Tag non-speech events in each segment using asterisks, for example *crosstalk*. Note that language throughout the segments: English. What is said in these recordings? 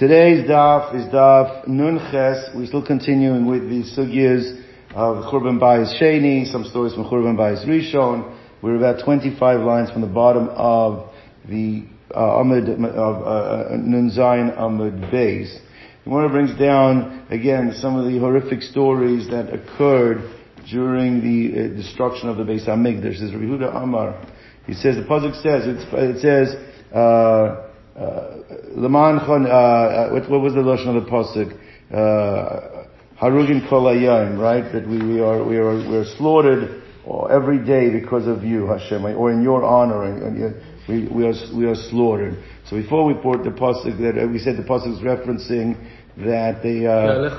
Today's daf is daf Nun Ches. We're still continuing with the sugyas of Churban Bayis Sheni, some stories from Churban Bayis Rishon. We're about 25 lines from the bottom of the uh, Amud of uh, Nun Zayin Amud Beis. The Gemara brings down again some of the horrific stories that occurred during the uh, destruction of the Beis Hamikdash. Says Rabbi Huda Amar. He says the pasuk says it says. Uh, uh, Leman Chon, uh, uh, what, what was the lashon of the pasuk? Harugin Kol right? That we, we are we are we are slaughtered every day because of you, Hashem, or in your honor, and, we, we are we are slaughtered. So before we put the pasuk that we said the pasuk is referencing that the uh,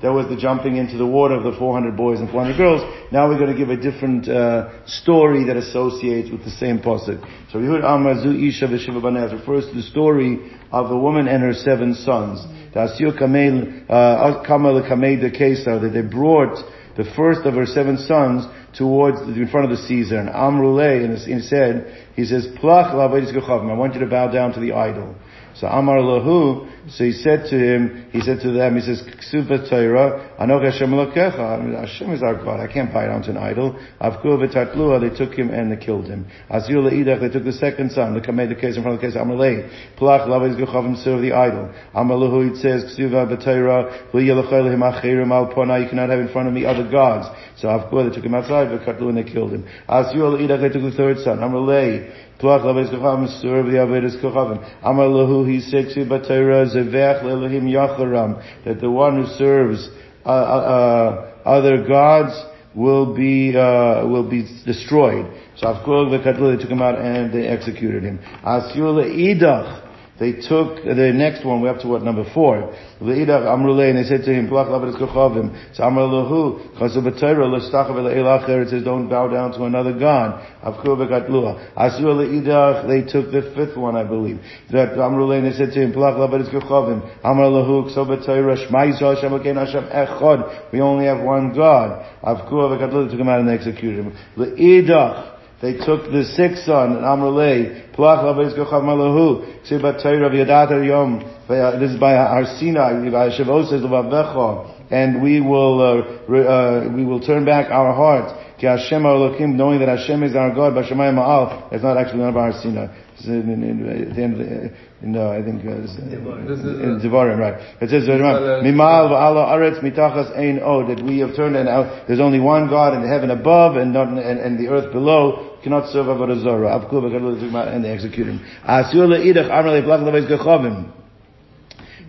that was the jumping into the water of the 400 boys and 400 girls. Now we're going to give a different uh, story that associates with the same pasuk. So Yehud Amazu Isha v'Shiva Banet refers to the story of a woman and her seven sons. Uh, that they brought the first of her seven sons towards in front of the Caesar. And Amrulay, and he said, he says, Plach I want you to bow down to the idol. So Amar Lahu, so he said to him, he said to them, he says, Ksuva Torah, Anoch Hashem Hashem is our God, I can't bow down to an idol. Avku v'tatlua, they took him and they killed him. Azir le'idach, they took the second son, the Kameh, the case in front of the case, Amar Lei, Plach Lavez Gechavim serve the idol. Amar Lahu, it says, Ksuva v'Torah, V'yelachayim achirim al pona, you cannot have in front of me other gods. So Avku, they took him outside, v'katlu, and they killed him. Azir le'idach, they took the third son, Amar Lei, Plach Lavez Gechavim serve the Avedis Gechavim. Amar he said, Ksuva Torah, Zevech Le'lohim Yacharam, that the one who serves Uh, uh, uh, other gods will be uh, will be destroyed. So Avkul they took him out and they executed him. Idach, they took the next one, we're up to what, number four. Le'idach amrulei, and they said to him, Plach lavet kochavim. So amralahu, chasu b'tayra, l'shtachav le'elacher, it says, don't bow down to another God. Avku v'katlua. Asur le'idach, they took the fifth one, I believe. That amrulei, and they said to him, Plach lavet kochavim. Amralahu, chasu b'tayra, shma yisrael Hashem akein Hashem echad. We only have one God. Avku v'katlua, they took him out and executed him. Le'idach, they took the sixth son, Amrulay, Plach Lavis Gochav Malahu, Sibat Torah V'yadat Yom, this is by Har Sinai, by Shavos says and we will, uh, uh, we will turn back our hearts, Ki Hashem Elokim, knowing that Hashem is our God, Bashamayim Ma'al, it's not actually one of Har Sinai. In, in, in, in, uh, I think uh, in Devarim, right? It says Mimal v'ala aretz mitachas ein od that we have turned and out. There's only one God in the heaven above and not and, and the earth below cannot serve Avodah Zarah. Avku and they execute him. Asur le'idach amar le'plach le'veiz gechavim.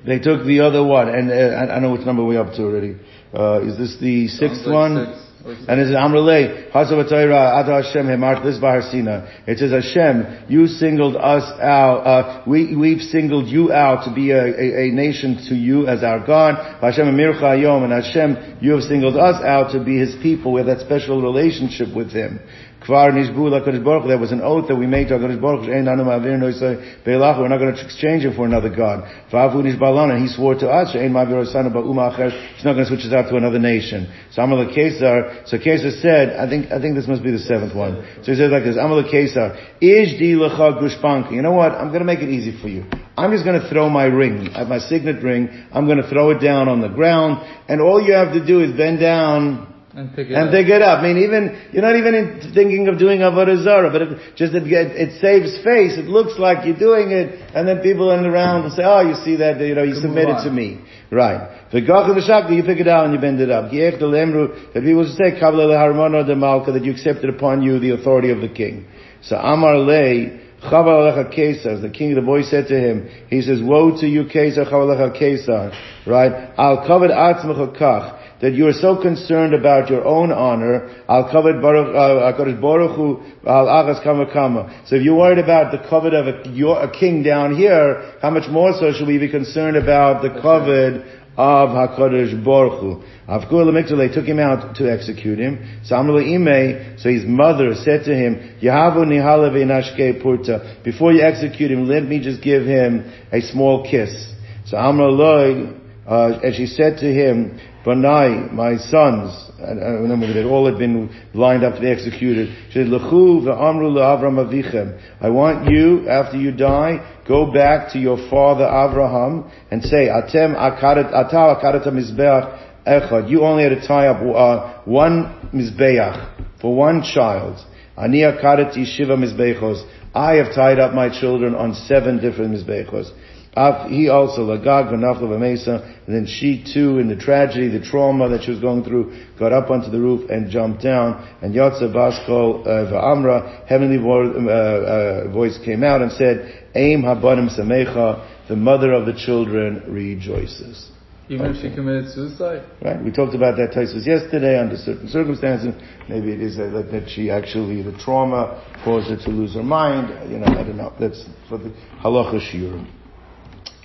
They took the other one, and uh, I know which number we're up to already. Uh, is this the sixth one? Six. And it says, Amrulay, Hasavatayra, Ata Hashem, Hemart, this Baharsina. It says, Hashem, you singled us out, uh, we, we've singled you out to be a, a, a nation to you as our God. Hashem Amircha Yom, and Hashem, you have singled us out to be His people. We have that special relationship with Him. Kvar nishbu LaKadosh Baruch There was an oath that we made to HaKadosh Baruch Hu, we're not going to exchange him for another God. V'avu nishbalana, he swore to us, He's not going to switch us out to another nation. So Amal Kesar, so Kesar said, I think, I think this must be the seventh one. So he says like this, Amal Kesar, Ijdi Lecha Gushpanki. You know what? I'm going to make it easy for you. I'm just going to throw my ring, my signet ring, I'm going to throw it down on the ground, and all you have to do is bend down and pick it and up. pick it up. I mean, even you're not even thinking of doing avodah zarah, but it, just it, it, saves face. It looks like you're doing it, and then people in the round will say, "Oh, you see that? You know, you submitted to me." Right. You pick it out and you bend it up. That people will say, that you accepted upon you the authority of the king. So Amar Lei. Kesar, the king of the boy said to him, he says, woe to you Kesar, Chavalecha Kesar, right? Al covered atzmecha kach, that you are so concerned about your own honor, al baruch, uh, baruch hu, al agas kama kama. So if you're worried about the covet of a, your, a king down here, how much more so should we be concerned about the covet of HaKadosh Baruch Hu. Avkur they took him out to execute him. So Ime, so his mother said to him, Yahavu nihala ve'nashke purta. Before you execute him, let me just give him a small kiss. So Amrullah, uh, and she said to him, Banai, my sons, and remember that all had been lined up to be executed. Said Lahu, the Amru Avram Avikhem, I want you, after you die, go back to your father Abraham and say, Atem akarat, ata akarat mizbeach echad. You only had to tie up uh, one mizbeach for one child. Ani akarati shiva mizbechos. I have tied up my children on seven different mizbechos. He also, Lagag, Vanafla, Mesa, and then she too, in the tragedy, the trauma that she was going through, got up onto the roof and jumped down, and Yotze Baskol uh, Va'amra, heavenly uh, uh, voice came out and said, Aim Habanim Samecha, the mother of the children rejoices. Even okay. if she committed suicide? Right. We talked about that Taisus yesterday under certain circumstances. Maybe it is that, that she actually, the trauma caused her to lose her mind. You know, I don't know. That's for the halacha shiurim.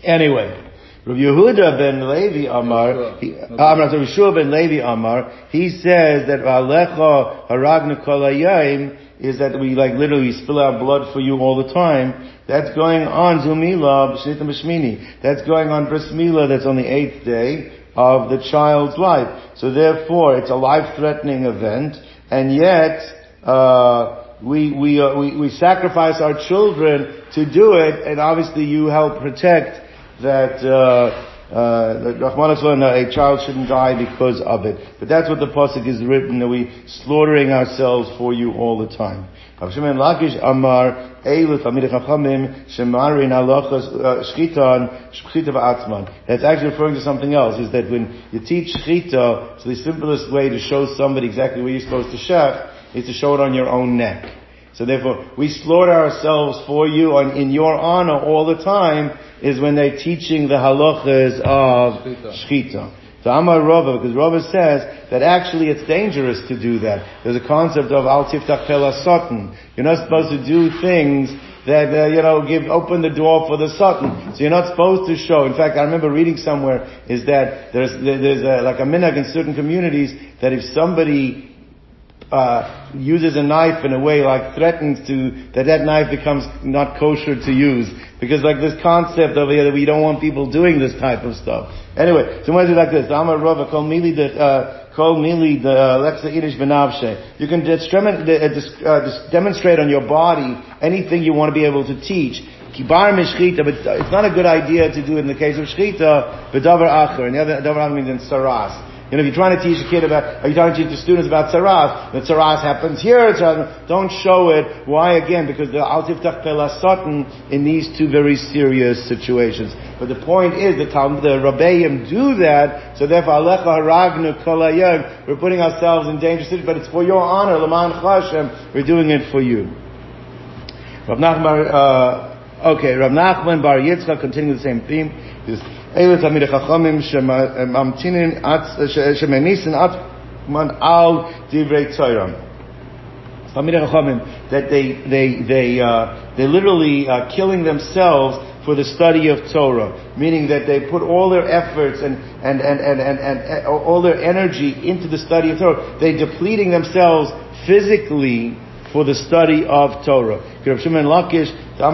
Anyway, Rav Yehuda ben Levi Amar, he, Amar, Rav Yeshua ben Levi Amar, he says that Alecha haragna kol is that we like literally spill out blood for you all the time. That's going on Zumila b'shnita b'shmini. That's going on bris milah. That's on the eighth day of the child's life. So therefore, it's a life-threatening event, and yet. Uh, we, we, uh, we, we sacrifice our children to do it, and obviously you help protect that uh, uh, a child shouldn't die because of it. But that's what the pasuk is written, that we slaughtering ourselves for you all the time. Uh, That's actually referring to something else, is that when you teach Shchita, so the simplest way to show somebody exactly where you're supposed to shech is to show it on your own neck. So therefore, we slaughter ourselves for you on, in your honor all the time is when they're teaching the halachas of shchita. So Amar Rava, because Rava says that actually it's dangerous to do that. There's a concept of al tiftach sotan. You're not supposed to do things that uh, you know give open the door for the satan. So you're not supposed to show. In fact, I remember reading somewhere is that there's there's a, like a minhag in certain communities that if somebody uh, uses a knife in a way like threatens to that that knife becomes not kosher to use because like this concept of that we don't want people doing this type of stuff. Anyway, so what is it like this? I'm a Rava called Mili the called Mili the Lexa Inish Benavshe. You can uh, demonstrate on your body anything you want to be able to teach. Kibar mishchita, but it's not a good idea to do it in the case of shchita, but davar acher, and the other davar means in tzaras. You know, if you're trying to teach a kid about, are you trying to teach the students about tzaras? The tzaras happens here, don't show it. Why again? Because the al tiftach in these two very serious situations. But the point is, the Talmud, the Rabbeim do that, so therefore, alecha haragnu kolayag, we're putting ourselves in danger, but it's for your honor, leman chashem, we're doing it for you. Rav Nachman, uh, okay, Rav Nachman Bar Yitzchak, continuing the same theme, אלה תלמידי חכמים שממתינים שמניסים עצמן על דברי תורה. Talmidei Chachamim, that they, they, they, uh, they're literally uh, killing themselves for the study of Torah, meaning that they put all their efforts and, and, and, and, and, and all their energy into the study of Torah. They're depleting themselves physically for the study of Torah. Rav Shimon Lakish, That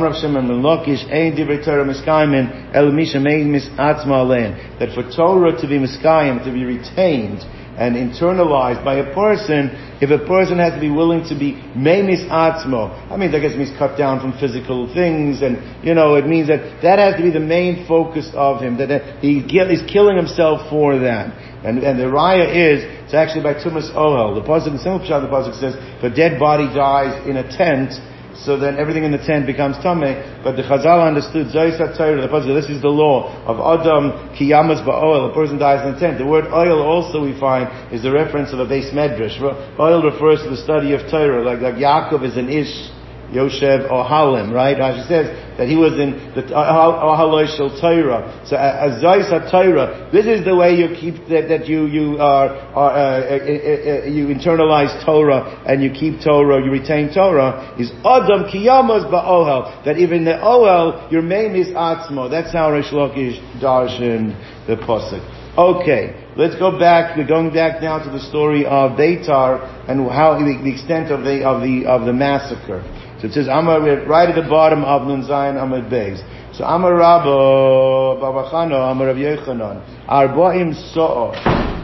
for Torah to be Miskayim, to be retained, and internalized by a person, if a person has to be willing to be memis atzmo, I mean, I guess means cut down from physical things, and, you know, it means that that has to be the main focus of him, that he is killing himself for that. And, and the raya is, it's actually by Tumas Ohel. The Pasuk, the simple Pshat, the Pasuk says, if a dead body dies in a tent, so then everything in the tent becomes tameh. But the Chazal understood this is the law of Adam Kiyamas Ba'oil, a person dies in the tent. The word oil also we find is the reference of a beis medrash. Oil refers to the study of Torah, like, like Yaakov is an Ish, Yoshev Ohalim, right? Rashi says that he was in the Ohaloy Shel Torah. So Azais Torah. This is the way you keep that, that you you are, are uh, uh, uh, uh, you internalize Torah and you keep Torah, you retain Torah. Is Adam Kiyamas Ba'ohel. That even the Ohel, your name is Atzmo. That's how Reish Lakish darshan the pasuk. Okay. Let's go back. We're going back now to the story of Beitar and how the, the extent of the of the of the massacre. So it says, Amar, right at the bottom of Nun Zayin Amar Beis. So Amar Rabba, Babachano, Amar Rav Yechanan, Arba'im So'o.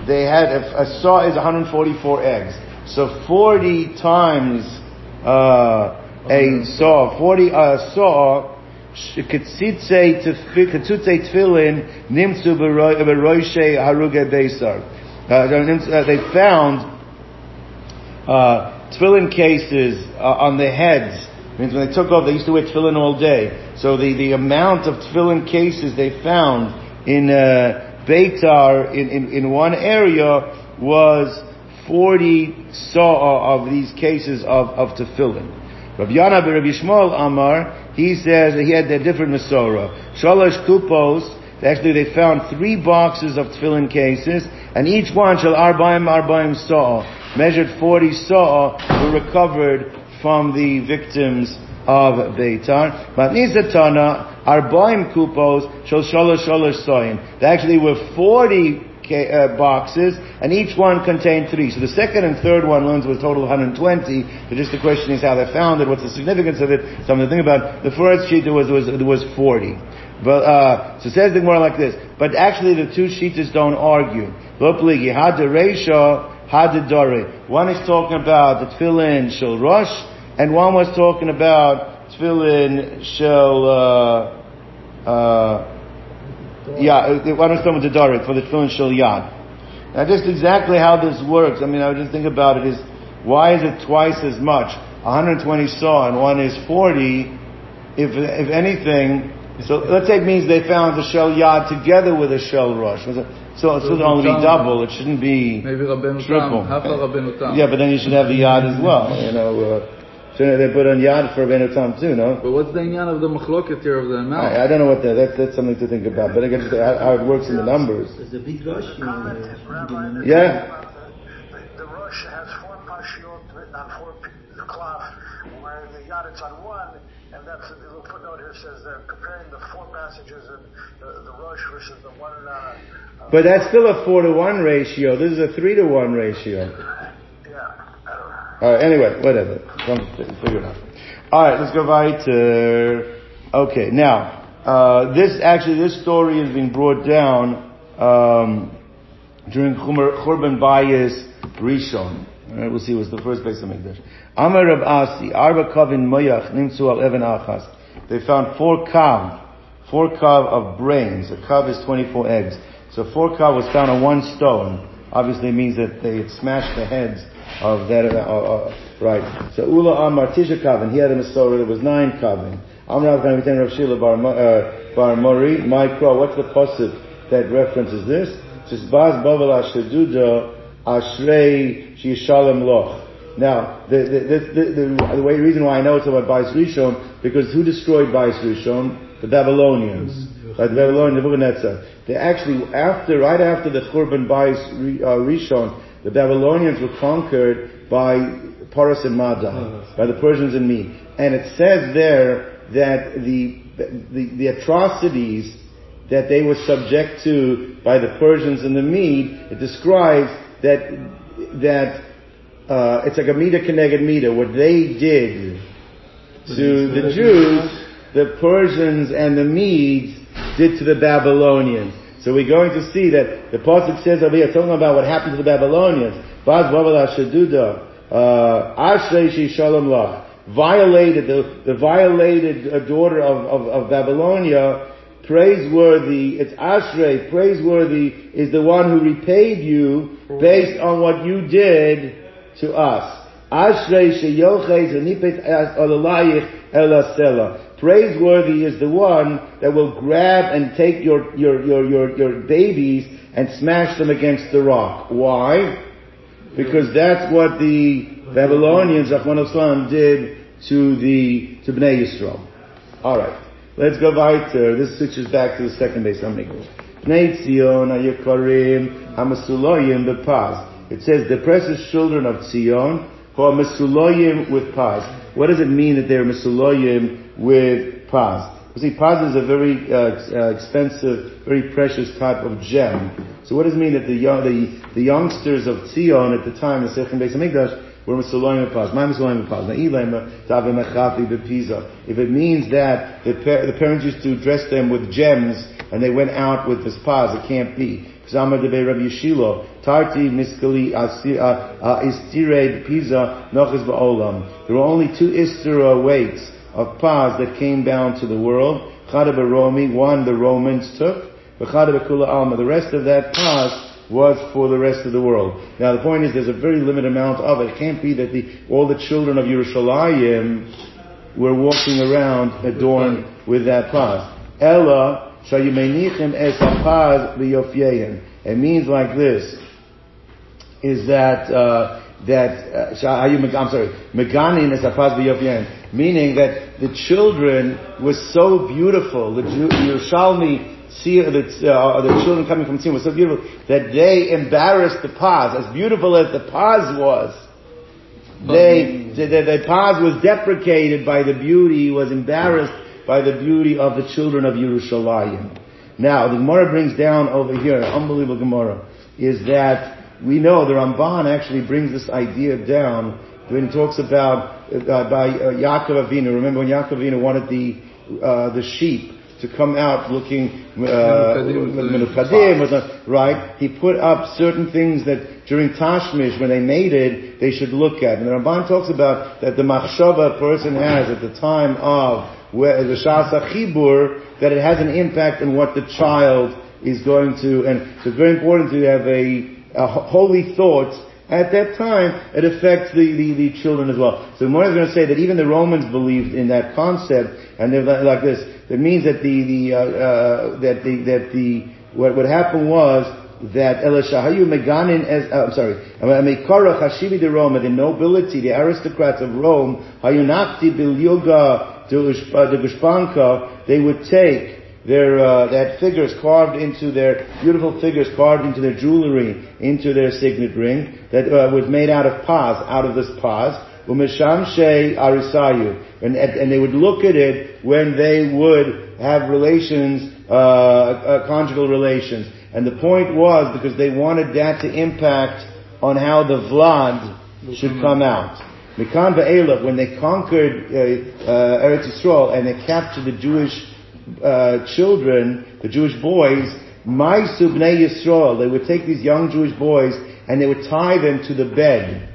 they had, a, a saw is 144 eggs. So 40 times, uh, a saw, 40, uh, saw, Ketzitze tefillin nimtzu beroishe haruge beisar. Uh, uh, they found uh, cases uh, on the heads. Means when they took off, they used to wear tefillin all day. So the, the amount of tefillin cases they found in uh, Beitar in, in, in one area was 40 saw of these cases of, of tefillin. Rav Yana Rav Yishmael Amar, he says that he had a different Masorah. Shalosh Kupos, actually they found three boxes of tefillin cases, and each one shall arbaim arbaim saw, measured 40 saw, were recovered from the victims of Beitar. Matnizatana, arbaim kupos, shal shalosh shalosh soin. They actually were 40 uh, boxes, and each one contained three. So the second and third one learns with a total of 120. But just the question is how they found it, what's the significance of it, something to think about. The first sheet was was was 40. But uh, so it says the more like this. But actually, the two sheets don't argue. Reisha had the dore. One is talking about the tefillin shel rosh, and one was talking about tefillin shel. Uh, uh, yeah, one was talking about the Dorit for the tefillin shel yad. Now, just exactly how this works. I mean, I would just think about it is why is it twice as much? 120 saw and one is 40. If if anything, so let's say it means they found the shel yad together with a shel rosh. So, so it should only be double. It shouldn't be Maybe Rabbeinu triple. Tam, half of Rabbeinu Tam. Yeah, but then you should have the yad as well. You know, uh, so they put on yad for Rabbeinu Tam too, no? But what's the inyan of the machloket here of the amount? I, I don't know what that. That's that's something to think about. But again, just how, how it works in the numbers. There's a big rush. you know, Commented, Yeah. The, the Rosh has four pashiot written on four cloth, where the Yadit's on one, and that's the says they're comparing the four passages in the, the Rosh versus the one. Uh, uh, But that's still a four to one ratio. This is a three to one ratio. yeah, know. All right. Anyway, whatever. Figure it out. All right. Let's go weiter. Okay. Now, uh, this actually this story is being brought down um, during Churban Bayis Rishon. All right, we'll see. It was the first base of Mikdash. Amar Rav Assi Arba Kavin Moyach Nimtzu Al Even Achas. They found four kav, four kav of brains. A kav is twenty four eggs. So four kav was found on one stone. Obviously, means that they had smashed the heads of that. Uh, uh, right. So Ula Amar Tisha Kavin. He had a Masorah. There was nine kavin. Amar Rav Chaim Rav Shila Bar, uh, Bar Mori. Micro. What's the pasuk that references this? Says Baz Bavel Ashaduda Ashrei Shishalem Loch. Now, the, the, the, the, the way, reason why I know it's about Bais Rishon, because who destroyed Bais Rishon? The Babylonians. Right, the Babylonians, Nebuchadnezzar. They actually, after, right after the Churban Bais uh, Rishon, the Babylonians were conquered by Paras and Mada, by the Persians and me. And it says there that the, the, the atrocities that they were subject to by the Persians and the Mede, it describes that, that, uh, it's like a midah keneged midah. What they did to the Jews, the Persians and the Medes did to the Babylonians. So we're going to see that the Pasuk says over here, talking about what happened to the Babylonians. Baz Ashaduda, uh, Ashrei Shalom Lach, violated, the, the violated uh, daughter of, of, of Babylonia, praiseworthy, it's Ashrei, praiseworthy is the one who repaid you based on what you did to us. Ashrei elasela. Praiseworthy is the one that will grab and take your, your, your, your, your babies and smash them against the rock. Why? Because that's what the Babylonians, Rachmana litzlan, did to the, to Bnei Yisrael. Alright. Let's go weiter. This switches back to the second base I'm. Bnei Tzion ayikarim hamasuloyim bepaz. It says the precious children of Tzion who are masuloyim with paz. What does it mean that they're masuloyim with paz? You see, paz is a very uh, uh, expensive, very precious type of gem. So what does it mean that the young, the, the youngsters of Tzion at the time, the Sechem Beis Hamikdash, were Masulayim with paz? My Masulayim with paz. Bepiza. If it means that the, par- the parents used to dress them with gems and they went out with this paz, it can't be. De Rabbi Yeshilo, Tarti Istire Pisa Nochis Ba'olam. There were only two Istira weights of Paz that came down to the world. Chada Romi, one the Romans took, Chada Kula Alma. The rest of that Paz was for the rest of the world. Now the point is there's a very limited amount of it. It can't be that the, all the children of Yerushalayim were walking around adorned with that paz. Ella shayumenichem es paz liyofyeim. It means like this: is that uh, that uh, I'm sorry, meganin es paz liyofyeim, meaning that the children were so beautiful. The Yerushalmi see the, uh, the children coming from Tzim were so beautiful that they embarrassed the paz. As beautiful as the paz was, they, the, the, the paz was deprecated by the beauty, was embarrassed by the beauty of the children of Yerushalayim. Now, the Gemara brings down over here, unbelievable Gemara, is that we know the Ramban actually brings this idea down when he talks about uh, by uh, Yaakov Avinu. Remember when Yaakov Avinu wanted the uh, the sheep to come out looking uh, right? He put up certain things that during Tashmish, when they made it, they should look at. And the Ramban talks about that the machshava a person has at the time of where the Shasa Chibur, that it has an impact on what the child is going to, and so it's very important to have a, a holy thought at that time, it affects the, the, the children as well. So Gemara is going to say that even the Romans believed in that concept, and they're like this. That means that the, the, uh, uh, that the, that the, what, what happened was that Elishahayu Meganin as, uh, I'm sorry, Mekara Hashibi de Roma, the nobility, the aristocrats of Rome, Hayunakti Bil Yoga de Gushpanka, they would take their uh, that figures carved into their beautiful figures carved into their jewelry, into their signet ring that uh, was made out of paz, out of this paz. Umeshamshe arisayu, and and they would look at it when they would have relations, uh, uh, conjugal relations. And the point was because they wanted that to impact on how the vlad should come out. Mikan when they conquered uh, uh, Eretz Yisrael and they captured the Jewish uh, children, the Jewish boys, Maisu Bnei Yisrael, they would take these young Jewish boys and they would tie them to the bed.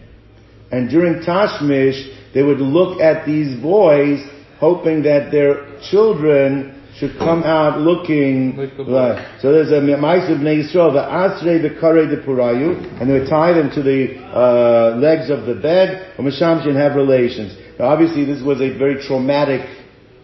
And during Tashmish, they would look at these boys, hoping that their children should come out looking Like So there's a Maisu Bnei Yisrael, the Asrei the Kare the Purayu, and they would tie them to the uh, legs of the bed, or Mishamshi and have relations. Now obviously this was a very traumatic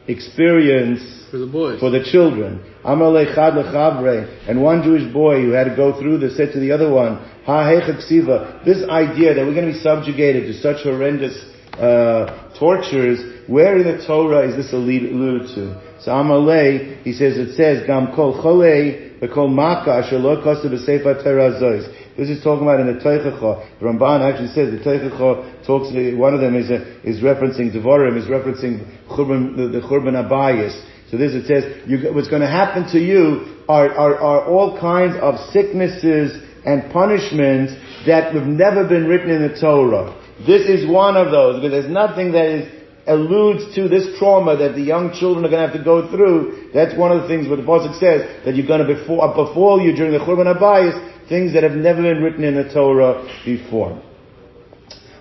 experience For the boys. for the children. Amalei chad lechavre, and one Jewish boy who had to go through this said to the other one, Ha hechaksiva, this idea that we're going to be subjugated to such horrendous uh, tortures, where in the Torah is this alluded to? So Amalei, he says, it says, Gam kol cholei, kol maka, asher lo kosta b'sefer Torah zois. This is talking about in the Teichacha. The Ramban actually says the Teichacha talks, one of them is, a, is referencing Devarim, is referencing Churban, the, the Churban Abayis. So this it says, you, what's going to happen to you are, are, are all kinds of sicknesses and punishments that have never been written in the Torah. This is one of those, because there's nothing that is, alludes to this trauma that the young children are going to have to go through. That's one of the things what the Pasuk says, that you're going to befall, uh, befall you during the Churban Abayis, things that have never been written in the Torah before.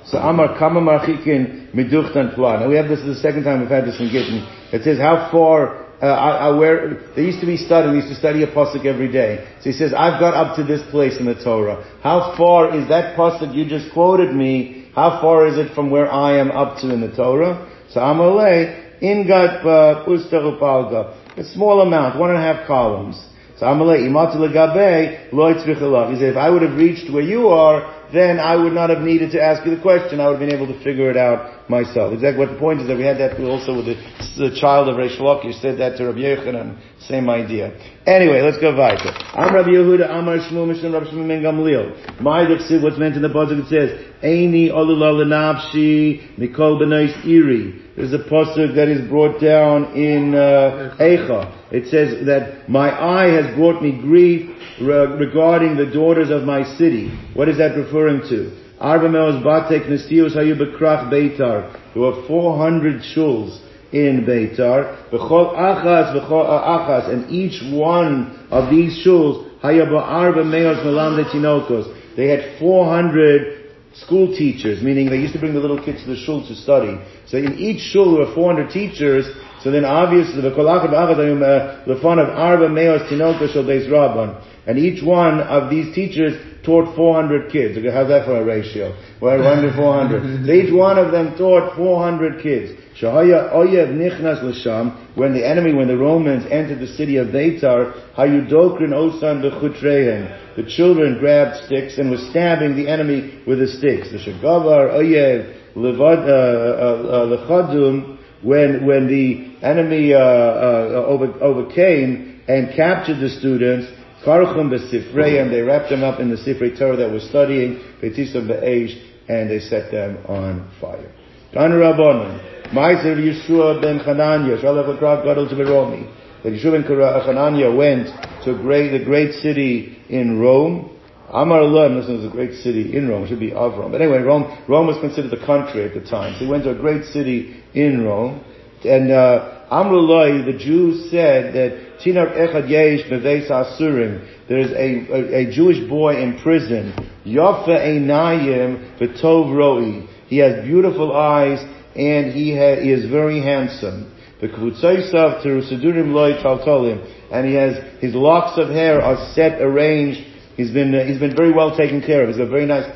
So Amar Kama Marchikin Miduchtan Pla. Now we have this is the second time we've had this in Gittin. It says how far uh, I, I where they used to be studying, they used to study a pasuk every day. So he says, I've got up to this place in the Torah. How far is that pasuk you just quoted me? How far is it from where I am up to in the Torah? So Amalei Ingat Pusta uh, Upalga. A small amount, one and a half columns. So Amalei Imatu Legabe Lo Yitzrich He said, if I would have reached where you are, then I would not have needed to ask you the question. I would have been able to figure it out myself. Exactly what the point is that we had that also with the, the child of Reish Lakish said that to Rabbi Yochanan. Same idea. Anyway, let's go weiter. I'm Rabbi Yehuda, Amar Shmuel, Mishnah, Rabbi Shmuel Ben Gamliel. My Dixit, what's meant in the pasuk, it says, Eini olula lenafshi mikol b'nois iri. There's a pasuk that is brought down in uh, Eicha. It says that my eye has brought me grief regarding the daughters of my city. What is that referring to? Arba me'os batek nestius hayu bekrach beitar. There were 400 shuls in Beitar. B'chol achas, b'chol achas, and each one of these shuls, hayaba arba meos melamde tinokos. They had 400 school teachers, meaning they used to bring the little kids to the shul to study. So in each shul there were 400 teachers, so then obviously the kolachim achas, the uh, fun of arba meos tinokos shal beis rabban. And each one of these teachers taught 400 kids. Okay, how's that for a ratio? Well, 1 to 400. *laughs* so each one of them taught 400 kids. Shahaya oyev nichnas l'sham, when the enemy, when the Romans entered the city of Beitar, hayudokrin osan b'chutrehem. The children grabbed sticks and were stabbing the enemy with the sticks. The shagavar oyev levad, uh, uh, uh, when, when the enemy, uh, uh, over, overcame and captured the students, B'sifrei, they wrapped them up in the Sifrei Torah that was studying, Betisam be'esh, and they set them on fire. Gan Rabbanon, Ma'aser Yeshua ben Chananya, Shalach Akrav Gadol Beromi. That Yeshua ben Chananya went to great, the great city in Rome. Amar listen, it was a great city in Rome, it should be of Rome. But anyway, Rome, Rome was considered the country at the time. So he went to a great city in Rome. And, uh, Amrullah, the Jews said that Tinar Echad Yesh Beves Asurim, there's a, a, a, Jewish boy in prison, Yafa Einayim V'tov Roi. He has beautiful eyes and he, ha, he is very handsome. The Kvutzaisav Terusadurim Loi Taltolim, and he has, his locks of hair are set, arranged, he's been, uh, he's been very well taken care of, he's got very nice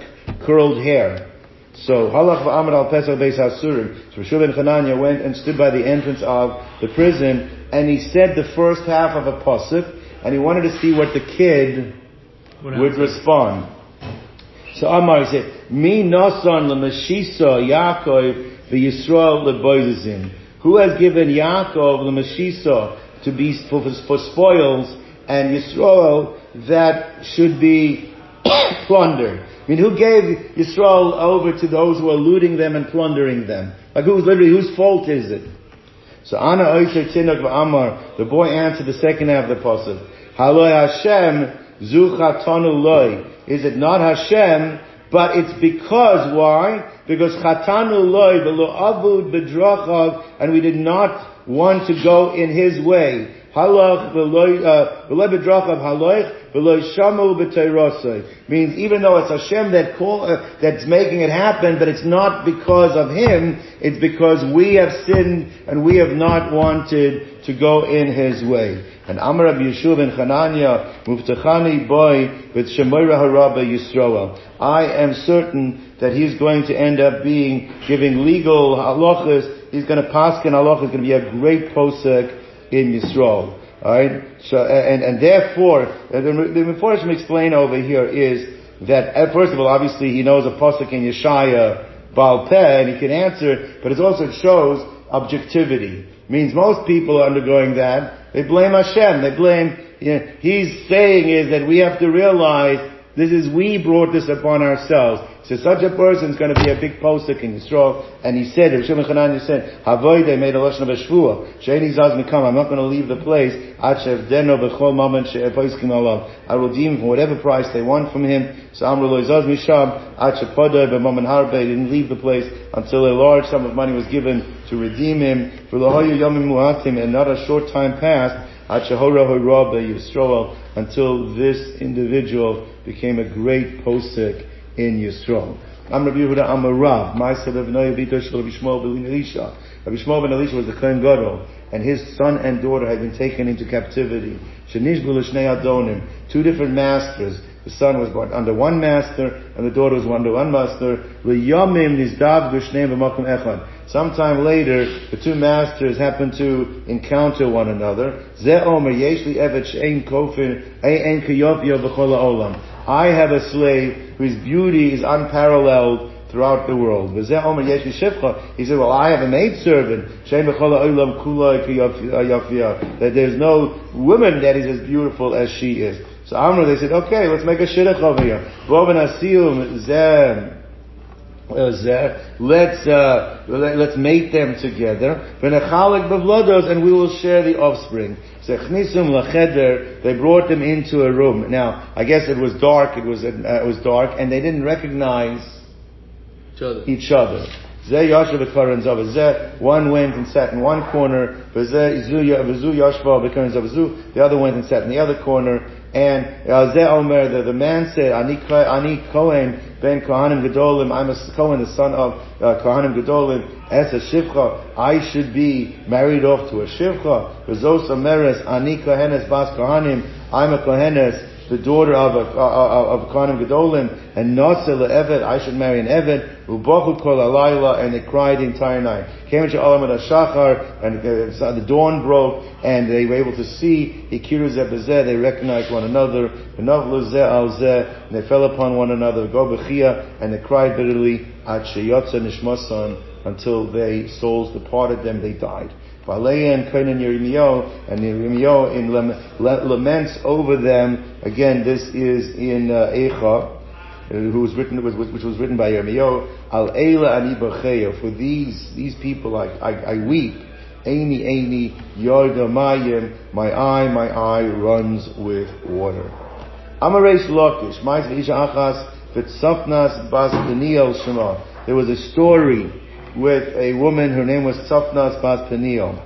curled hair. So Halach v'Amar al Pesach Beis Hasurim. So Rishon ben Chananya went and stood by the entrance of the prison, and he said the first half of a pasuk, and he wanted to see what the kid what would respond. So Amar said, "Mi nasan l'mashisa Yaakov v'Yisrael leboizim." Who has given Yaakov l'mashisa to be for, for spoils, and Yisrael that should be *coughs* plundered? I mean, who gave Yisrael over to those who are looting them and plundering them? Like who's literally, whose fault is it? So Ana Oisher Tinok Amar, the boy answered the second half of the pasuk. Haloi Hashem Zuchatanu Loi. Is it not Hashem, but it's because, why? Because Chatanu Loi, Velo Avud Bedrachav, and we did not want to go in his way. Halach v'loy bedrachav haloich v'loy shamu b'teirosai. Means even though it's Hashem that call, uh, that's making it happen, but it's not because of Him, it's because we have sinned and we have not wanted to go in His way. And Amar Rabbi Yeshua ben Chananya, Muftachani boy with Shemoira Haraba Yisroel. I am certain that he's going to end up being, giving legal halachas, he's going to pass in halachas, going to be a great posek, in Yisrael. Alright? So, and, and therefore, the, the Mephoshim explain over here is that, uh, first of all, obviously he knows a Pasuk in Yeshaya, Baal and he can answer but it also shows objectivity. Means most people are undergoing that, they blame Hashem, they blame, you know, he's saying is that we have to realize this is we brought this upon ourselves. So such a person is going to be a big postik in Yisrael. And he said, Rav Shimon Chananya said, Havoide made a lashon of a shvua. Sheini zaz mikam. I'm not going to leave the place. Achev deno bechol moment she'epoiskim alav. I will deem for whatever price they want from him. So Amru lo zaz misham. Achev podoi b'momen harbe. He didn't leave the place until a large sum of money was given to redeem him. For lahoyu yomim muatim. And not a short time passed. Until this individual became a great posek in Yisrael. I'm Rabbi Yehuda. My son of Noah Vito Shal Rabbi Shmuel ben Elisha. Rabbi Shmuel ben Elisha was the Kohen Gadol, and his son and daughter had been taken into captivity. Shenish Shnei Adonim, two different masters. The son was born under one master, and the daughter was under one master. V'yamim nizdav g'shneim b'makom echad. Sometime later, the two masters happened to encounter one another. I have a slave whose beauty is unparalleled throughout the world. He said, well, I have a maidservant, that there's no woman that is as beautiful as she is. So Amr, they said, okay, let's make a shidduch over here. Let's uh, let's mate them together. And we will share the offspring. They brought them into a room. Now, I guess it was dark. It was uh, it was dark, and they didn't recognize each other. Each other. Zeh yashav b'karan zav. Zeh, one went and sat in one corner. V'zeh izu ya- v'zu yashva b'karan zav. Zu, the other went and sat in the other corner. And Zeh Omer, the, the man said, Ani, Ani Kohen ben Kohanim Gedolim, I'm a Kohen, the son of uh, Kohanim Gedolim, as a Shivcha, I should be married off to a Shivcha. V'zos Omeres, Ani Kohenes bas Kohanim, I'm a Kohenes, the daughter of a, of, of Kohanim Gedolim, and Nasa le'eved, I should marry an Eved, Ubachu kol alayla, and they cried the entire night. Came into Olam Shachar, and uh, the dawn broke, and they were able to see, Ikiru zeh b'zeh, they recognized one another, V'navlu zeh al zeh, and they fell upon one another, Go b'chia, and they cried bitterly, Ad sheyotza nishmasan, until their souls departed them, they died. Valeya and Kainan Yirmiyahu, and Yirmiyahu in laments over them. Again, this is in uh, Eicha, uh, who was written, which was written by Yirmiyahu. Al Eila ani. For these these people, I, I, I weep. Aini Aini Yarda Mayim. My eye, my eye runs with water. Daniel Shema. There was a story with a woman, her name was Safnas Bas Peniel.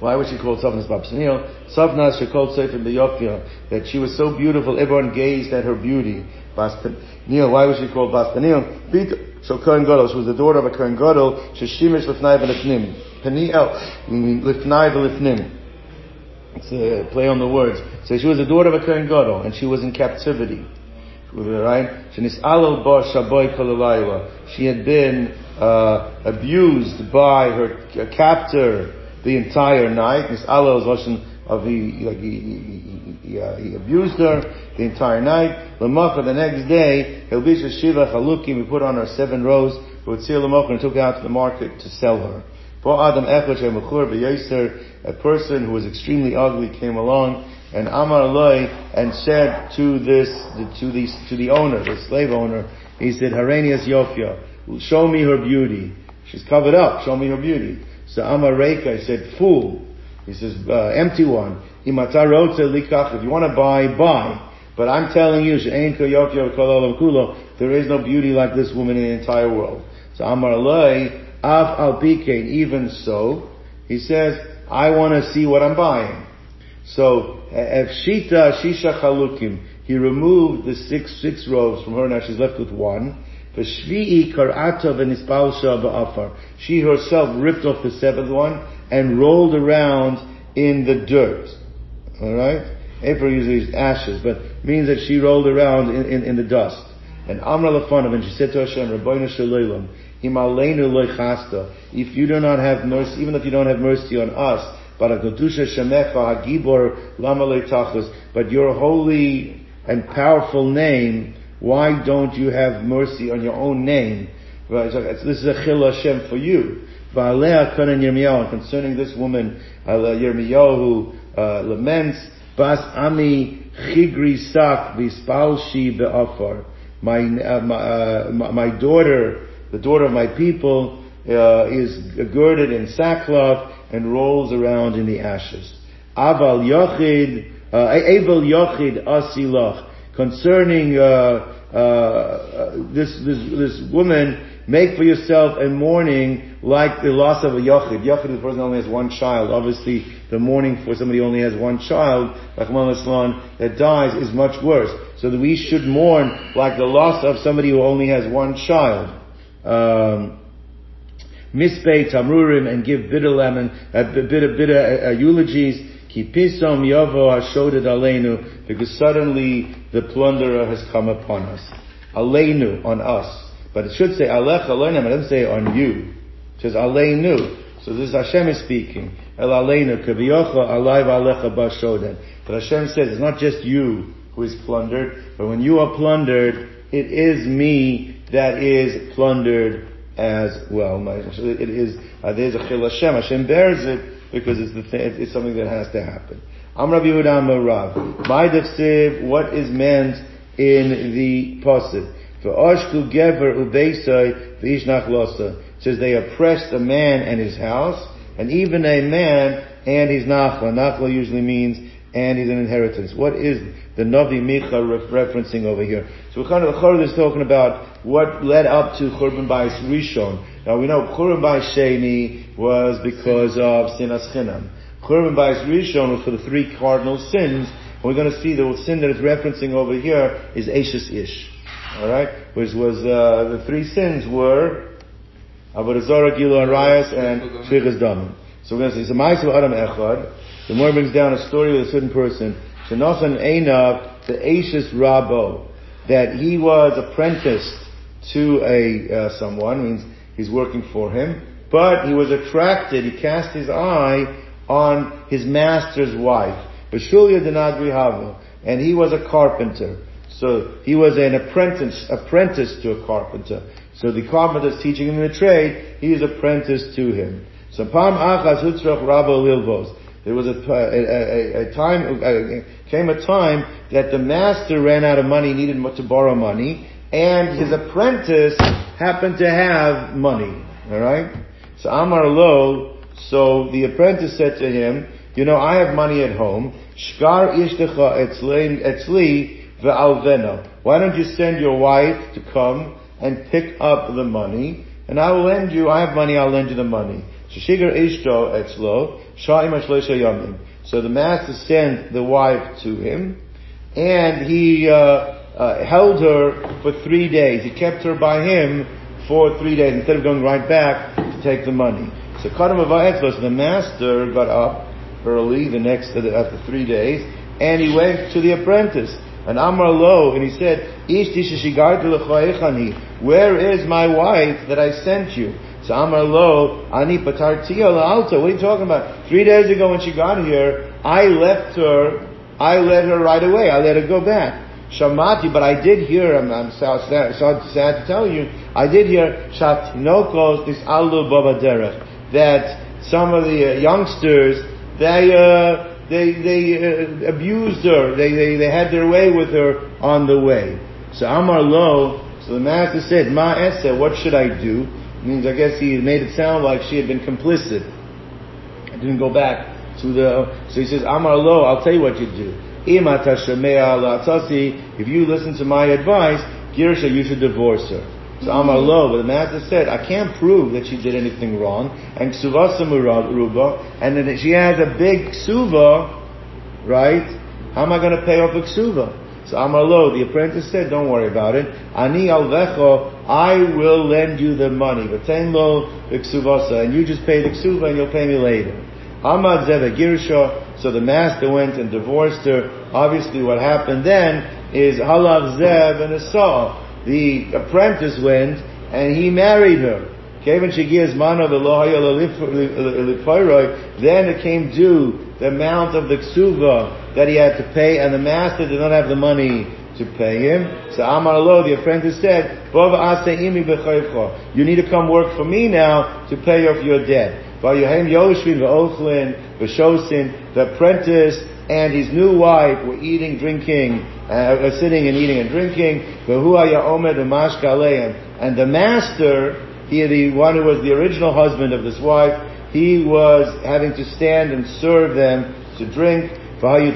Why was she called Safnas Bas Peniel? Safnas, she called Sefer B'Yokya, that she was so beautiful, everyone gazed at her beauty. Bas Peniel, why was she called Bas Peniel? So Kohen Gadol, she was the daughter of a Kohen Gadol, Sheshimish Lifnai V'Lifnim. Peniel, Lifnai V'Lifnim. It's a play on the words. So she was the daughter of a Kohen Gadol, and she was in captivity. Right? She had been uh, abused by her captor the entire night. This Allah was lashon of he, like he, he, he, uh, he abused her the entire night. Lamacha the next day, Hilbisha Shiva Chalukim, we put on her seven rows, Utzir Lamacha and took her out to the market to sell her. For Adam a person who was extremely ugly came along and Amar Loi and said to this to the to the owner, the slave owner, he said, Harenias Yofia, show me her beauty. She's covered up, show me her beauty. So Amar Reika said, Fool. He says, uh, empty one. If you want to buy, buy. But I'm telling you, there is no beauty like this woman in the entire world. So Amar Loi, Af al even so, he says, I want to see what I'm buying. So, if Shita Shisha Chalukim, he removed the six six rows from her, now she's left with one. She herself ripped off the seventh one and rolled around in the dirt. Alright? Ephra usually is ashes, but means that she rolled around in, in, in the dust. And Amra Lafanav, and she said to Hashem, Rabbeinu Shalom, Himaleinu loichasta. If you do not have mercy, even if you don't have mercy on us, but a Gdusha Shemecha Hagibor Lameleitachus, but your holy and powerful name, why don't you have mercy on your own name? This is a chil Hashem for you. And concerning this woman, Yirmiyahu, uh, laments, Bas Ami Chigri Sak Vispalshi Be'afar. My, uh, my, uh, my daughter, the daughter of my people, uh, is girded in sackcloth and rolls around in the ashes. Aval Yochid, Abel Yochid Asilach. Concerning uh, uh, this this this woman, make for yourself a mourning like the loss of a Yochid. Yochid is the person only has one child. Obviously, the mourning for somebody only has one child, Rachmana litzlan, that dies is much worse. So that we should mourn like the loss of somebody who only has one child. Um, mispay tamrurim and give bitter lemon, uh, bitter, bitter uh, eulogies. Kipisom yavo hashodet aleinu, because suddenly the plunderer has come upon us. Aleinu, on us. But it should say alech aleinu, it doesn't say on you. It says aleinu. So this is Hashem is speaking. El aleinu, kaviyocha alay v'alecha bashodet. But Hashem says it's not just you who is plundered, but when you are plundered, it is me that is plundered as well. It is uh, there's a chil Hashem. Hashem bears it because it's the th- it's something that has to happen. Am Rabbi Yehuda Rav. My defsiv, what is meant in the pasuk? For Ashku Gever Ubeisai Vishnach Losa says they oppressed a man and his house, and even a man and his nachla. Nachla usually means and an inheritance. What is the Navi Micha re- referencing over here? So we're kind of, the is talking about what led up to Churban Bayis Rishon. Now we know Churban Bayis Sheni was because of Sinas Chinam. Churban Bayis Rishon was for the three cardinal sins, and we're going to see the sin that it's referencing over here is Ashes Ish. Alright? Which was, uh, the three sins were Avodah Zarah, Gilu Arayas, and Shvichas Damim. So we're going to see, so Ma'asav Adam Echad, the more brings down a story of a certain person, Shenochan Einav, the Ashes Rabo, that he was apprenticed to a, uh, someone, means he's working for him, but he was attracted, he cast his eye on his master's wife, Bashulya Denadri and he was a carpenter. So he was an apprentice, apprentice to a carpenter. So the carpenter is teaching him the trade, he is apprentice to him. So Pam Achas Hutzrach Rabbo Lilvos. There was a, a, a, a time, came a time that the master ran out of money, needed to borrow money, and his apprentice happened to have money. Alright? So Amar Lo, so the apprentice said to him, you know, I have money at home. Shkar ishtecha etzli ve'alvena. Why don't you send your wife to come and pick up the money, and I will lend you, I have money, I'll lend you the money. Ishto etzlo. So the master sent the wife to him, and he uh, uh, held her for three days. He kept her by him for three days instead of going right back to take the money. So Kadam so the master got up early the next after three days, and he went to the apprentice. And Amar Lo, and he said, Where is my wife that I sent you? So Amar Lo, Ani Patartia Alta. What are you talking about? Three days ago when she got here, I left her, I let her right away. I let her go back. Shamati, but I did hear, I'm, I'm so sad, so sad to tell you, I did hear Shatnokos is Alu Baba Derech, that some of the uh, youngsters, they, uh, they, they uh, abused her, they, they, they had their way with her on the way. So Amar Lo, so the master said, Ma Esa, what should I do? means I guess he made it sound like she had been complicit. I didn't go back to the, so he says, Amar lo, I'll tell you what you do. If you listen to my advice, Girsha, you should divorce her. So Amar lo, but the master said, I can't prove that she did anything wrong, and Ksuvasa murad Ruba, and then she has a big Ksuva, right? How am I going to pay off a Ksuva? So Amarlo, the apprentice said, don't worry about it. Ani alvecho, I will lend you the money. But lo iksuvasa, and you just pay the ksuva and you'll pay me later. Amad zeva girsha, so the master went and divorced her. Obviously what happened then is halav zev and asah. The apprentice went and he married her. Then it came due the amount of the ksuva that he had to pay, and the master did not have the money to pay him. So Amar Lo, the apprentice said, You need to come work for me now to pay off your debt. The apprentice and his new wife were eating, drinking, uh, sitting and eating and drinking. And the master, he, the one who was the original husband of this wife, he was having to stand and serve them to drink. And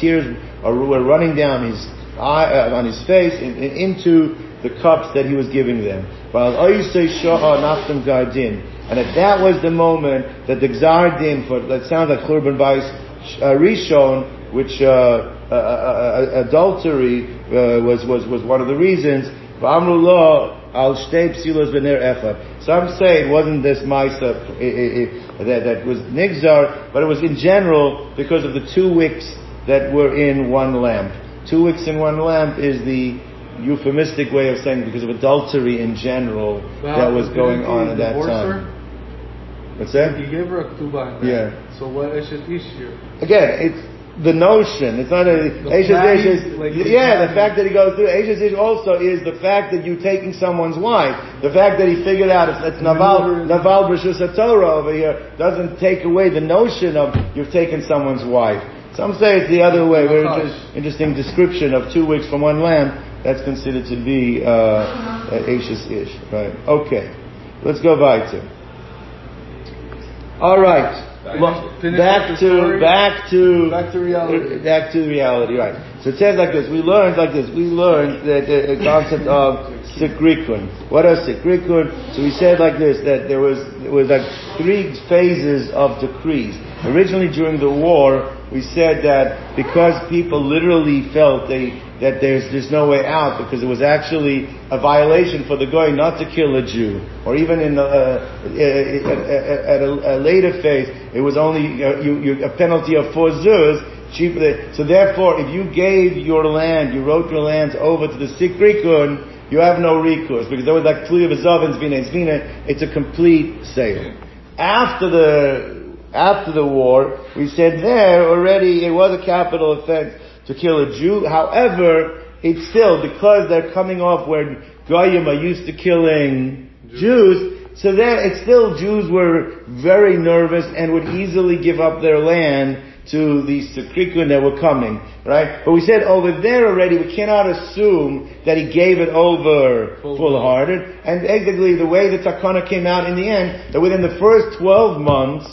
tears were running down his eye, uh, on his face in, into the cups that he was giving them. And if that was the moment that the Gzar Din for, that sounds like Churban Bais uh, Rishon, which uh, uh, uh, uh adultery was, was, was one of the reasons, V'amru al shtei psilos v'ner echad. Some say it wasn't this Maisa that, that was Nigzar, but it was in general because of the two wicks that were in one lamp. Two wicks in one lamp is the euphemistic way of saying because of adultery in general well, that was going on at that time. Her? What's that? He gave her a ktuba. Yeah. So what is it issue? Again, it's the notion. It's not a Ashes like Yeah, the fact that he goes through Ashes Ish also is the fact that you're taking someone's wife. The fact that he figured out it's, it's Naval Naval Brishus Torah over here doesn't take away the notion of you've taken someone's wife. Some say it's the other way. Very interesting description of two weeks from one lamb. That's considered to be uh, Ish. Right. Okay. Let's go weiter. All right. Lo- Finish back to back to Back to reality. Uh, back to reality, right? So it says like this. We learned like this. We learned that the, the concept of sikrikun. What is sikrikun? So we said like this that there was there was like three phases of decrees. Originally during the war, we said that because people literally felt they that there's there's no way out because it was actually a violation for the guy not to kill a Jew, or even in the, uh, uh, at a, a later phase, it was only uh, you, you, a penalty of four zuz. Cheaper so therefore, if you gave your land, you wrote your lands over to the Sikrikun, you have no recourse because there was like Tluya V'Zavin Zvina Zvina. It's a complete sale. After the after the war, we said there already it was a capital offense to kill a Jew. However, it's still because they're coming off where Goyim are used to killing Jews. So then it's still Jews were very nervous and would easily give up their land to the Sikrikun that were coming, right? But we said over there already, we cannot assume that he gave it over full-hearted. And basically the way the Takana came out in the end, that within the first 12 months,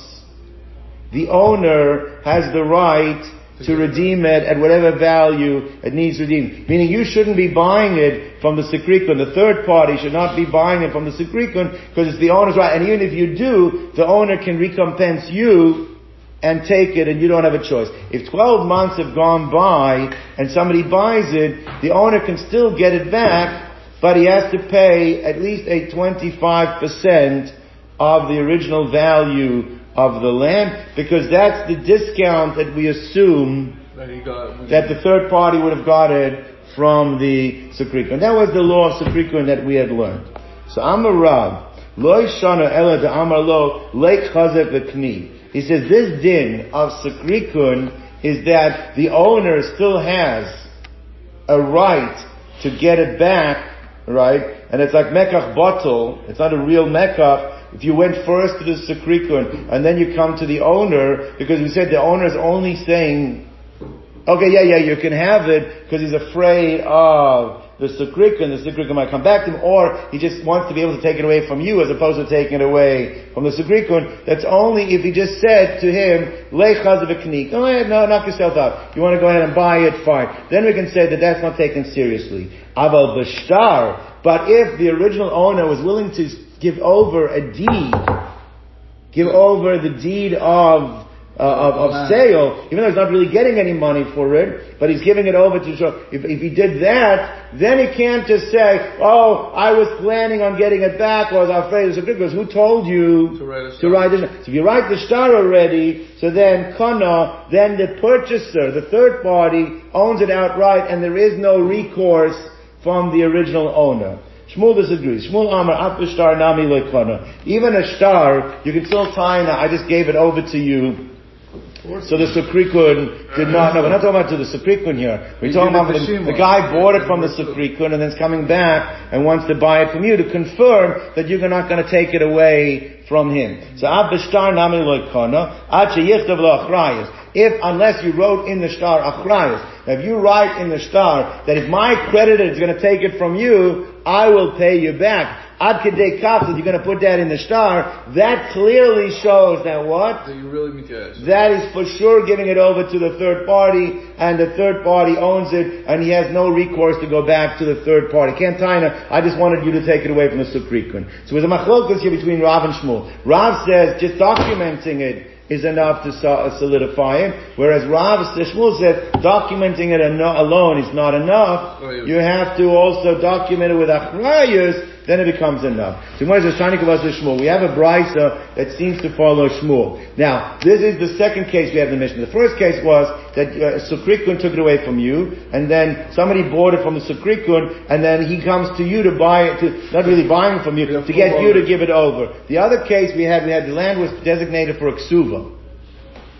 the owner has the right to redeem it at whatever value it needs redeemed. Meaning you shouldn't be buying it from the Sikrikun. The third party should not be buying it from the Sikrikun because it's the owner's right. And even if you do, the owner can recompense you and take it and you don't have a choice. If 12 months have gone by and somebody buys it, the owner can still get it back, but he has to pay at least a 25% of the original value of the land because that's the discount that we assume That he got. that the third party would have got it from the Sukrikun. That was the law of Sukrikun that we had learned. So Amar Rav, Loi Shana Ela de Amar Lo, Leik Chazek V'Kni. He says this din of Sukrikun is that the owner still has a right to get it back, right? And it's like Mekach batel. It's not a real Mekach. If you went first to the Sukrikun and then you come to the owner, because we said the owner is only saying, okay, yeah, yeah, you can have it because he's afraid of the Sukrikun, the Sukrikun might come back to him, or he just wants to be able to take it away from you as opposed to taking it away from the Sukrikun. That's only if he just said to him, Lechaz of a knik. Oh, go ahead, no, knock yourself out. You want to go ahead and buy it, fine. Then we can say that that's not taken seriously. Aval Bashtar. But if the original owner was willing to give over a deed, give over the deed of uh, of, of sale, even though he's not really getting any money for it, but he's giving it over to show. If, if he did that, then he can't just say, "Oh, I was planning on getting it back," or "I was afraid of because who told you To write a to star. write it? So if you write the star already, so then kana, then the purchaser, the third party, owns it outright, and there is no recourse from the original owner. Shmuel disagrees. Shmuel Amar, Ap star nami. Even a star, you can still tie now, I just gave it over to you. So the Sukrikun did not, know. we're not talking about to the Sukrikun here. We're talking about the, the guy bought it from the Sukrikun and then is coming back and wants to buy it from you to confirm that you're not going to take it away from him. So Ab B'shtar Nami Loikana, Ad Sheyichtav Lo Achrayas. If, unless you wrote in the star Achrayas, now if you write in the star that if my creditor is going to take it from you, I will pay you back. Ad Kedei Kaf, that you're going to put that in the star, that clearly shows that what? That you really cash. That is for sure giving it over to the third party, and the third party owns it, and he has no recourse to go back to the third party. Can't Taina, I just wanted you to take it away from the Sukrikun. So there's a machlokas here between Rav and Shmuel. Rav says just documenting it is enough to solidify it, whereas Rav Shmuel said documenting it alone is not enough. Oh. You have to also document it with achrayus, then it becomes enough. So Shmuel? We have a brisa that seems to follow Shmuel. Now, this is the second case we have in the Mishnah. The first case was that uh, Sukrikun took it away from you, and then somebody bought it from the Sukrikun, and then he comes to you to buy it, to, not really buying from you, to get you to give it over. The other case we had, we had the land was designated for a ksuva.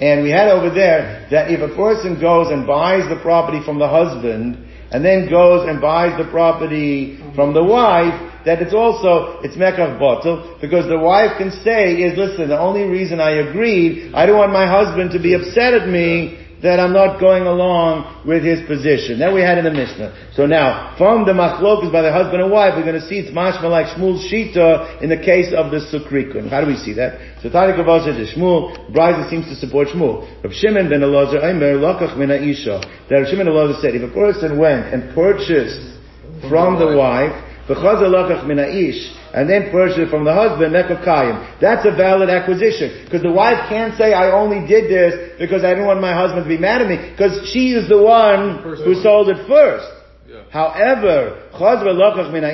And we had over there that if a person goes and buys the property from the husband, and then goes and buys the property from the wife, that it's also, it's mekach batel, because the wife can say is, listen, the only reason I agreed, I don't want my husband to be upset at me, that I'm not going along with his position. That we had in the Mishnah. So now, from the machlokas by the husband and wife, we're going to see it's mashma like Shmuel's shita in the case of the sukrikun. How do we see that? So Tani Kavah says Shmuel, Brisa seems to support Shmuel. Rav Shimon ben Elazar, Aimer, Lakach min Isha. That Rav Shimon Elazar said, if a person went and purchased from the wife, v'chazal lakach min ish, and then purchased it from the husband, mekakayim. That's a valid acquisition. Because the wife can't say, I only did this because I didn't want my husband to be mad at me, because she is the one who sold it first. Yeah. However, chazva lakach min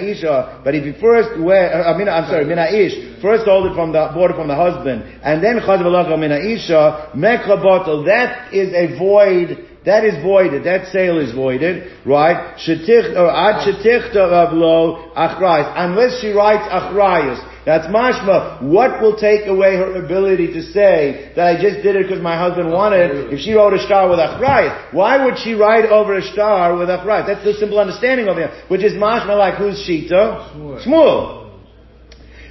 but if you first went, uh, I mean, I'm sorry, min ish, first sold it from the, bought it from the husband, and then chazva lakach min isha, mekha bottle, that is a void that is voided. That sale is voided, right? Shetich or uh, ad shetichta rablo achrayis. Unless she writes achrayis. That's mashma. What will take away her ability to say that I just did it because my husband wanted? If she wrote a star with achrayis, why would she write over a star with achrayis? That's the simple understanding of it, which is mashma like who's shita? Shmuel.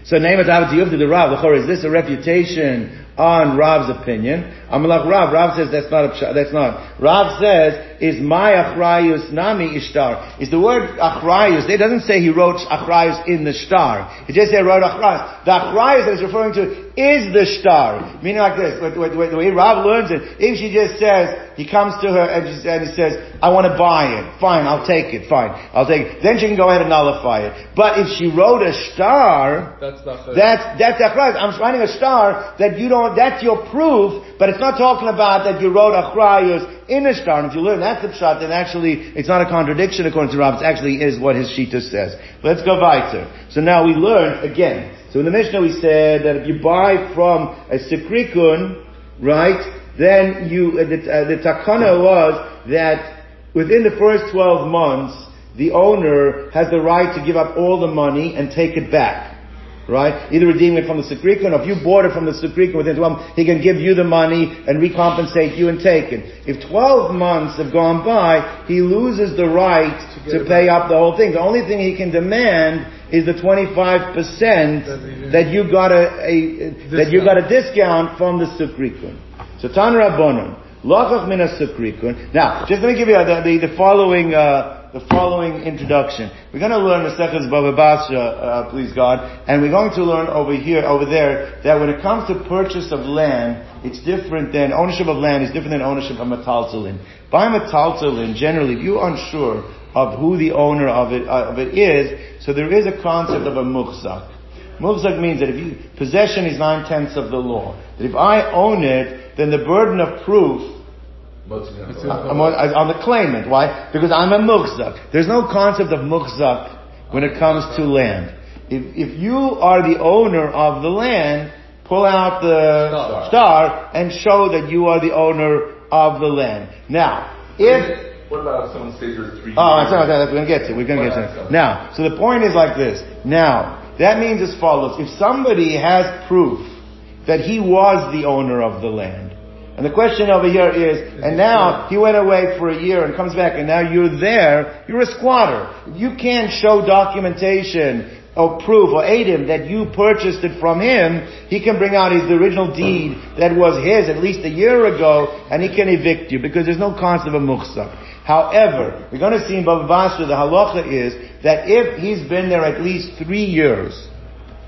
So name it David Yuvdi the Rav. Is this a refutation on Rav's opinion? Amalach Rav. Rav says that's not a, that's not. Rav says is my achrayus nami ishtar. Is the word achrayus? It doesn't say he wrote achrayus in the star. It just said wrote achrayus. The achrayus that it's referring to is the star. Meaning like this. But, but, but the way Rav learns it, if she just says he comes to her and, she, and he says, "I want to buy it. Fine, I'll take it. Fine, I'll take it." Then she can go ahead and nullify it. But if she wrote a star. That's the That's that's achrayus. I'm writing a star that you don't. That's your proof, but it's not talking about that you wrote achrayus in a star. And if you learn that's the pshat, then actually it's not a contradiction according to Rav. It actually is what his shita says. Let's go weiter. So now we learn again. So in the Mishnah we said that if you buy from a sikrikun, right, then you uh, the, uh, the takana was that within the first twelve months the owner has the right to give up all the money and take it back. Right? Either redeem it from the Sukrikun, or if you bought it from the Sukrikun within 12 months, he can give you the money and recompensate you and take it. If 12 months have gone by, he loses the right To to, pay up the whole thing. The only thing he can demand is the 25% That he didn't- that you got a, a that you got a discount from the Sukrikun. So Tan Rabbanon, Lachach min Sukrikun. Now, just let me give you the, the, the following, uh, the following introduction. We're going to learn the Baba Basra, uh, please God, and we're going to learn over here, over there, that when it comes to purchase of land, it's different than, ownership of land is different than ownership of metaltalin. By metaltalin, generally, if you're unsure of who the owner of it, uh, of it is, so there is a concept of a muhzak. Muhzak means that if you, possession is nine tenths of the law. That if I own it, then the burden of proof I'm on, on the claimant. Why? Because I'm a muhzak. There's no concept of muhzak when it comes to land. If, if you are the owner of the land, pull out the Star. star and show that you are the owner of the land. Now, if What about if someone stays there three Oh, years? that's not that. We're gonna get to. it. We're gonna get to. it. Now, so the point is like this. Now, that means as follows: if somebody has proof that he was the owner of the land, and the question over here is, and now he went away for a year and comes back, and now you're there, you're a squatter. You can't show documentation or proof or aid him that you purchased it from him, he can bring out his original deed that was his at least a year ago, and he can evict you because there's no concept of muhzak. However, we're going to see in Baba Basra, the halacha is that if he's been there at least three years,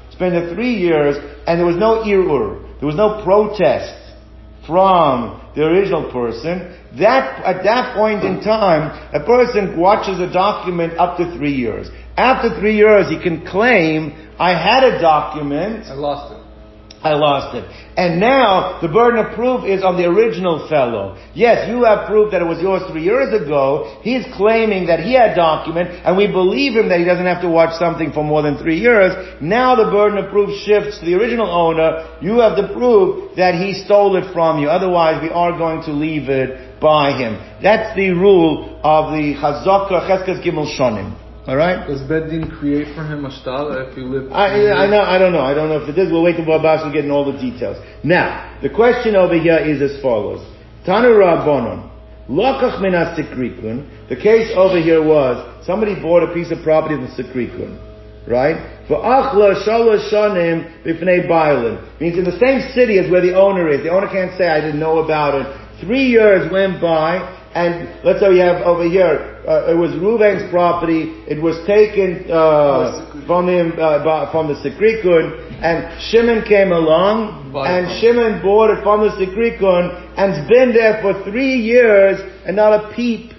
it's been there three years, and there was no irur, there was no protest from the original person, that, at that point in time, a person watches a document up to three years. After three years, he can claim, I had a document, I lost it. I lost it. And now the burden of proof is on the original fellow. Yes, you have proof that it was yours three years ago. He's claiming that he had document, and we believe him that he doesn't have to watch something for more than three years. Now the burden of proof shifts to the original owner. You have to prove that he stole it from you. Otherwise, we are going to leave it by him. That's the rule of the Chazaka Cheskas Gimel Shonim. Alright? Does Beddin create for him a shtala if he lived? I, I know, I don't know. I don't know if it is. We'll wait till Babas will get in all the details. Now, the question over here is as follows. Tanu Rabbonon. Lokach min sikrikun. The case over here was, somebody bought a piece of property in the sikrikun. Right? For achla shalosh shanim b'fnei bailin. Means in the same city as where the owner is. The owner can't say, I didn't know about it Three years went by, and let's say we have over here, uh, it was Reuven's property. It was taken uh, from him uh, from the Sikrikun, and Shimon came along, and Shimon bought it from the Sikrikun, and's been there for three years, and not a peep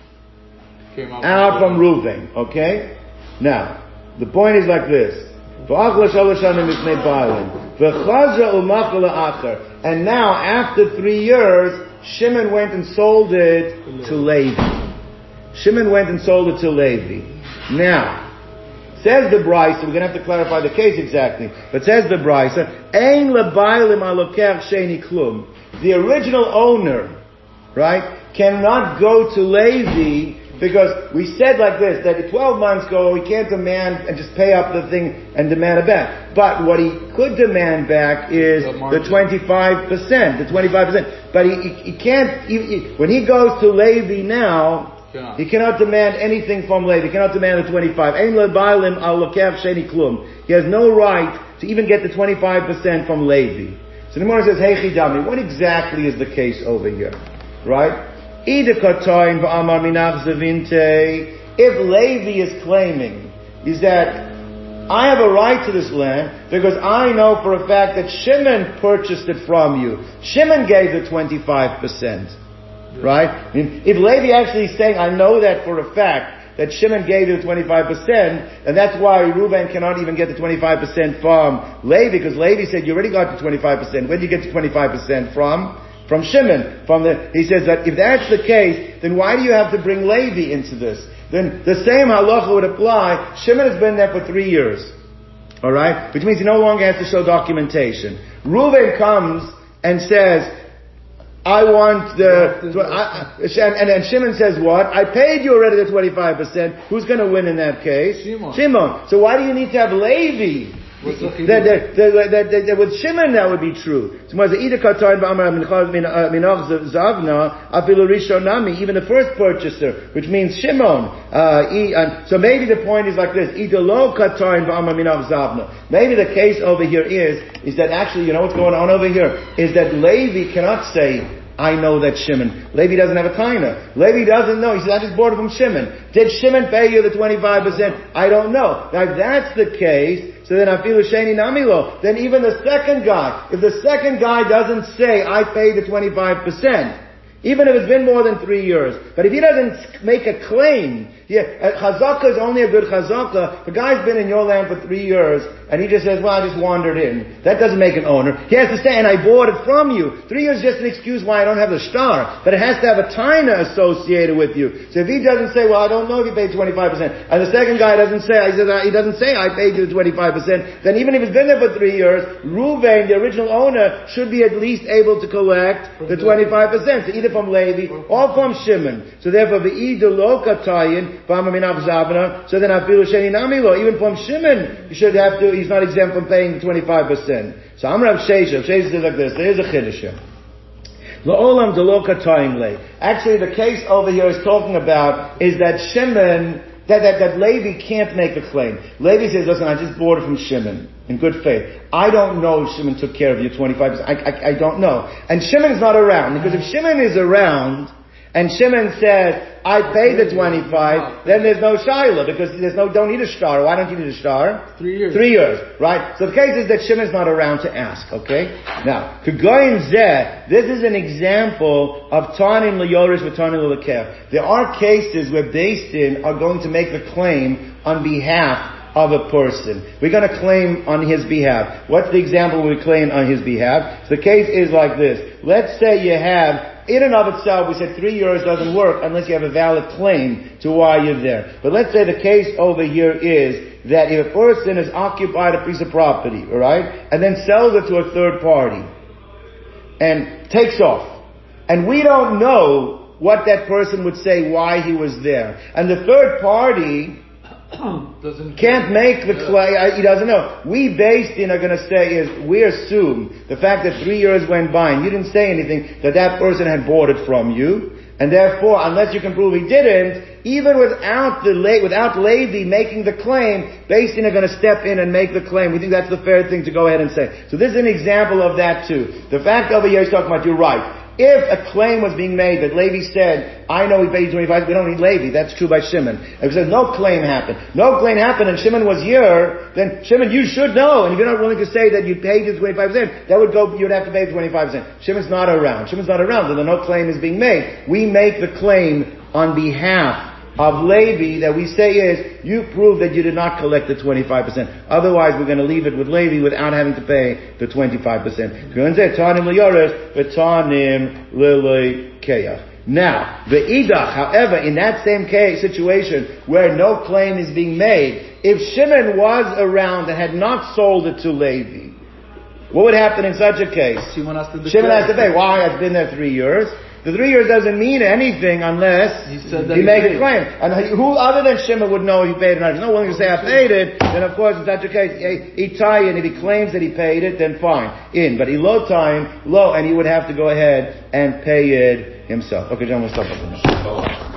came out from Reuven. Okay, now the point is like this. For Achlus Hashem is made violent, the Chazra ul Machla Achar. And now, after three years, Shimon went and sold it to Levi. Shimon went and sold it to Levi. Now, says the Brisa, we're going to have to clarify the case exactly, but says the Brisa, Ein lebaylim aloker sheni klum. The original owner, right, cannot go to Levi because we said like this, that 12 months ago, he can't demand and just pay up the thing and demand it back. But what he could demand back is the, 25%, the 25%. But he, he, he can't, he, when he goes to Levi now, he cannot demand anything from Levi. He cannot demand the 25. He has no right to even get the 25% from Levi. So the Gemara says, Hey Chidami, what exactly is the case over here? Right? If Levi is claiming is that I have a right to this land because I know for a fact that Shimon purchased it from you. Shimon gave the 25%. Right? If Levi actually is saying, I know that for a fact, that Shimon gave you the 25%, and that's why Reuben cannot even get the 25% from Levi, because Levi said, you already got the 25%. Where did you get the 25% from? From Shimon. From the, he says that if that's the case, then why do you have to bring Levi into this? Then the same halacha would apply. Shimon has been there for three years. Alright? Which means he no longer has to show documentation. Reuven comes and says, I want the, I, and, and Shimon says what? I paid you already the 25%. Who's going to win in that case? Shimon. Shimon. So why do you need to have Levi? That, that, that, that, with Shimon that would be true. So uh, even the first purchaser, which means Shimon. Uh, so maybe the point is like this: Maybe the case over here is is that actually, you know what's going on over here is that Levi cannot say I know that Shimon. Levi doesn't have a taina. Levi doesn't know. He says, I just bought it from Shimon. Did Shimon pay you the 25%? I don't know. Now if that's the case, so then feel sheni namilo. Then even the second guy, if the second guy doesn't say, I paid the 25%, even if it's been more than three years. But if he doesn't make a claim, yeah, uh, chazaka is only a good chazaka. The guy's been in your land for three years, and he just says, well, I just wandered in. That doesn't make an owner. He has to say, and I bought it from you. Three years is just an excuse why I don't have the star. But it has to have a taina associated with you. So if he doesn't say, well, I don't know if you paid 25%, and the second guy doesn't say, he, says, uh, he doesn't say, I paid you the 25%, then even if he's been there for three years, Ruvain, the original owner, should be at least able to collect the 25%. So either from Levi or from Shimon. So therefore, the so then. Even from Shimon, you should have to, he's not exempt from paying 25%. So I'm Rav Sheshes. Sheshes says like this, there is a chiddush here. Delokatayin le. Actually, the case over here is talking about is that Shimon that, that, that Levi can't make a claim. Levi says, listen, I just bought it from Shimon in good faith. I don't know if Shimon took care of your 25%. I, I, I don't know. And Shimon's not around because if Shimon is around and Shimon says, I pay the 25, then there's no Shiloh because there's no, don't need a star. Why don't you need a star? Three years. Three years, right? So the case is that Shimon's not around to ask, okay? Now, Kagoyin Zeh, this is an example of Tanim Leyoris with Tanim Lekev. There are cases where beis din are going to make the claim on behalf of a person. We're going to claim on his behalf. What's the example we claim on his behalf? So the case is like this. Let's say you have in and of itself, we said three euros doesn't work unless you have a valid claim to why you're there. But let's say the case over here is that if a person has occupied a piece of property, alright, and then sells it to a third party, and takes off, and we don't know what that person would say why he was there. And the third party *coughs* can't make the clay. He doesn't know. We beis din are going to say is we assume the fact that three years went by and you didn't say anything that that person had bought it from you, and therefore, unless you can prove he didn't, even without the without Levi making the claim, beis din are going to step in and make the claim. We think that's the fair thing to go ahead and say. So this is an example of that too. The fact over here is talking about you're right. If a claim was being made that Levi said, I know he paid 25, we don't need Levi. That's true by Shimon. If says no claim happened, no claim happened and Shimon was here, then Shimon, you should know. And if you're not willing to say that you paid the 25%, that would go, you'd have to pay 25%. Shimon's not around. Shimon's not around, so no claim is being made. We make the claim on behalf of Levi that we say is, you prove that you did not collect the 25%. Otherwise, we're going to leave it with Levi without having to pay the 25%. Now, the idach, however, in that same case, situation where no claim is being made, if Shimon was around and had not sold it to Levi, what would happen in such a case? Shimon has to Shimon has to pay. Why? I've been there three years. The three years doesn't mean anything unless He he makes a claim. And who other than Shimon would know he paid it or not? If he's not willing to say I paid it, then of course in such a case, eh, he tie and if he claims that he paid it, then fine. In. But he low time, low, and he would have to go ahead and pay it himself. Okay, John, we'll stop.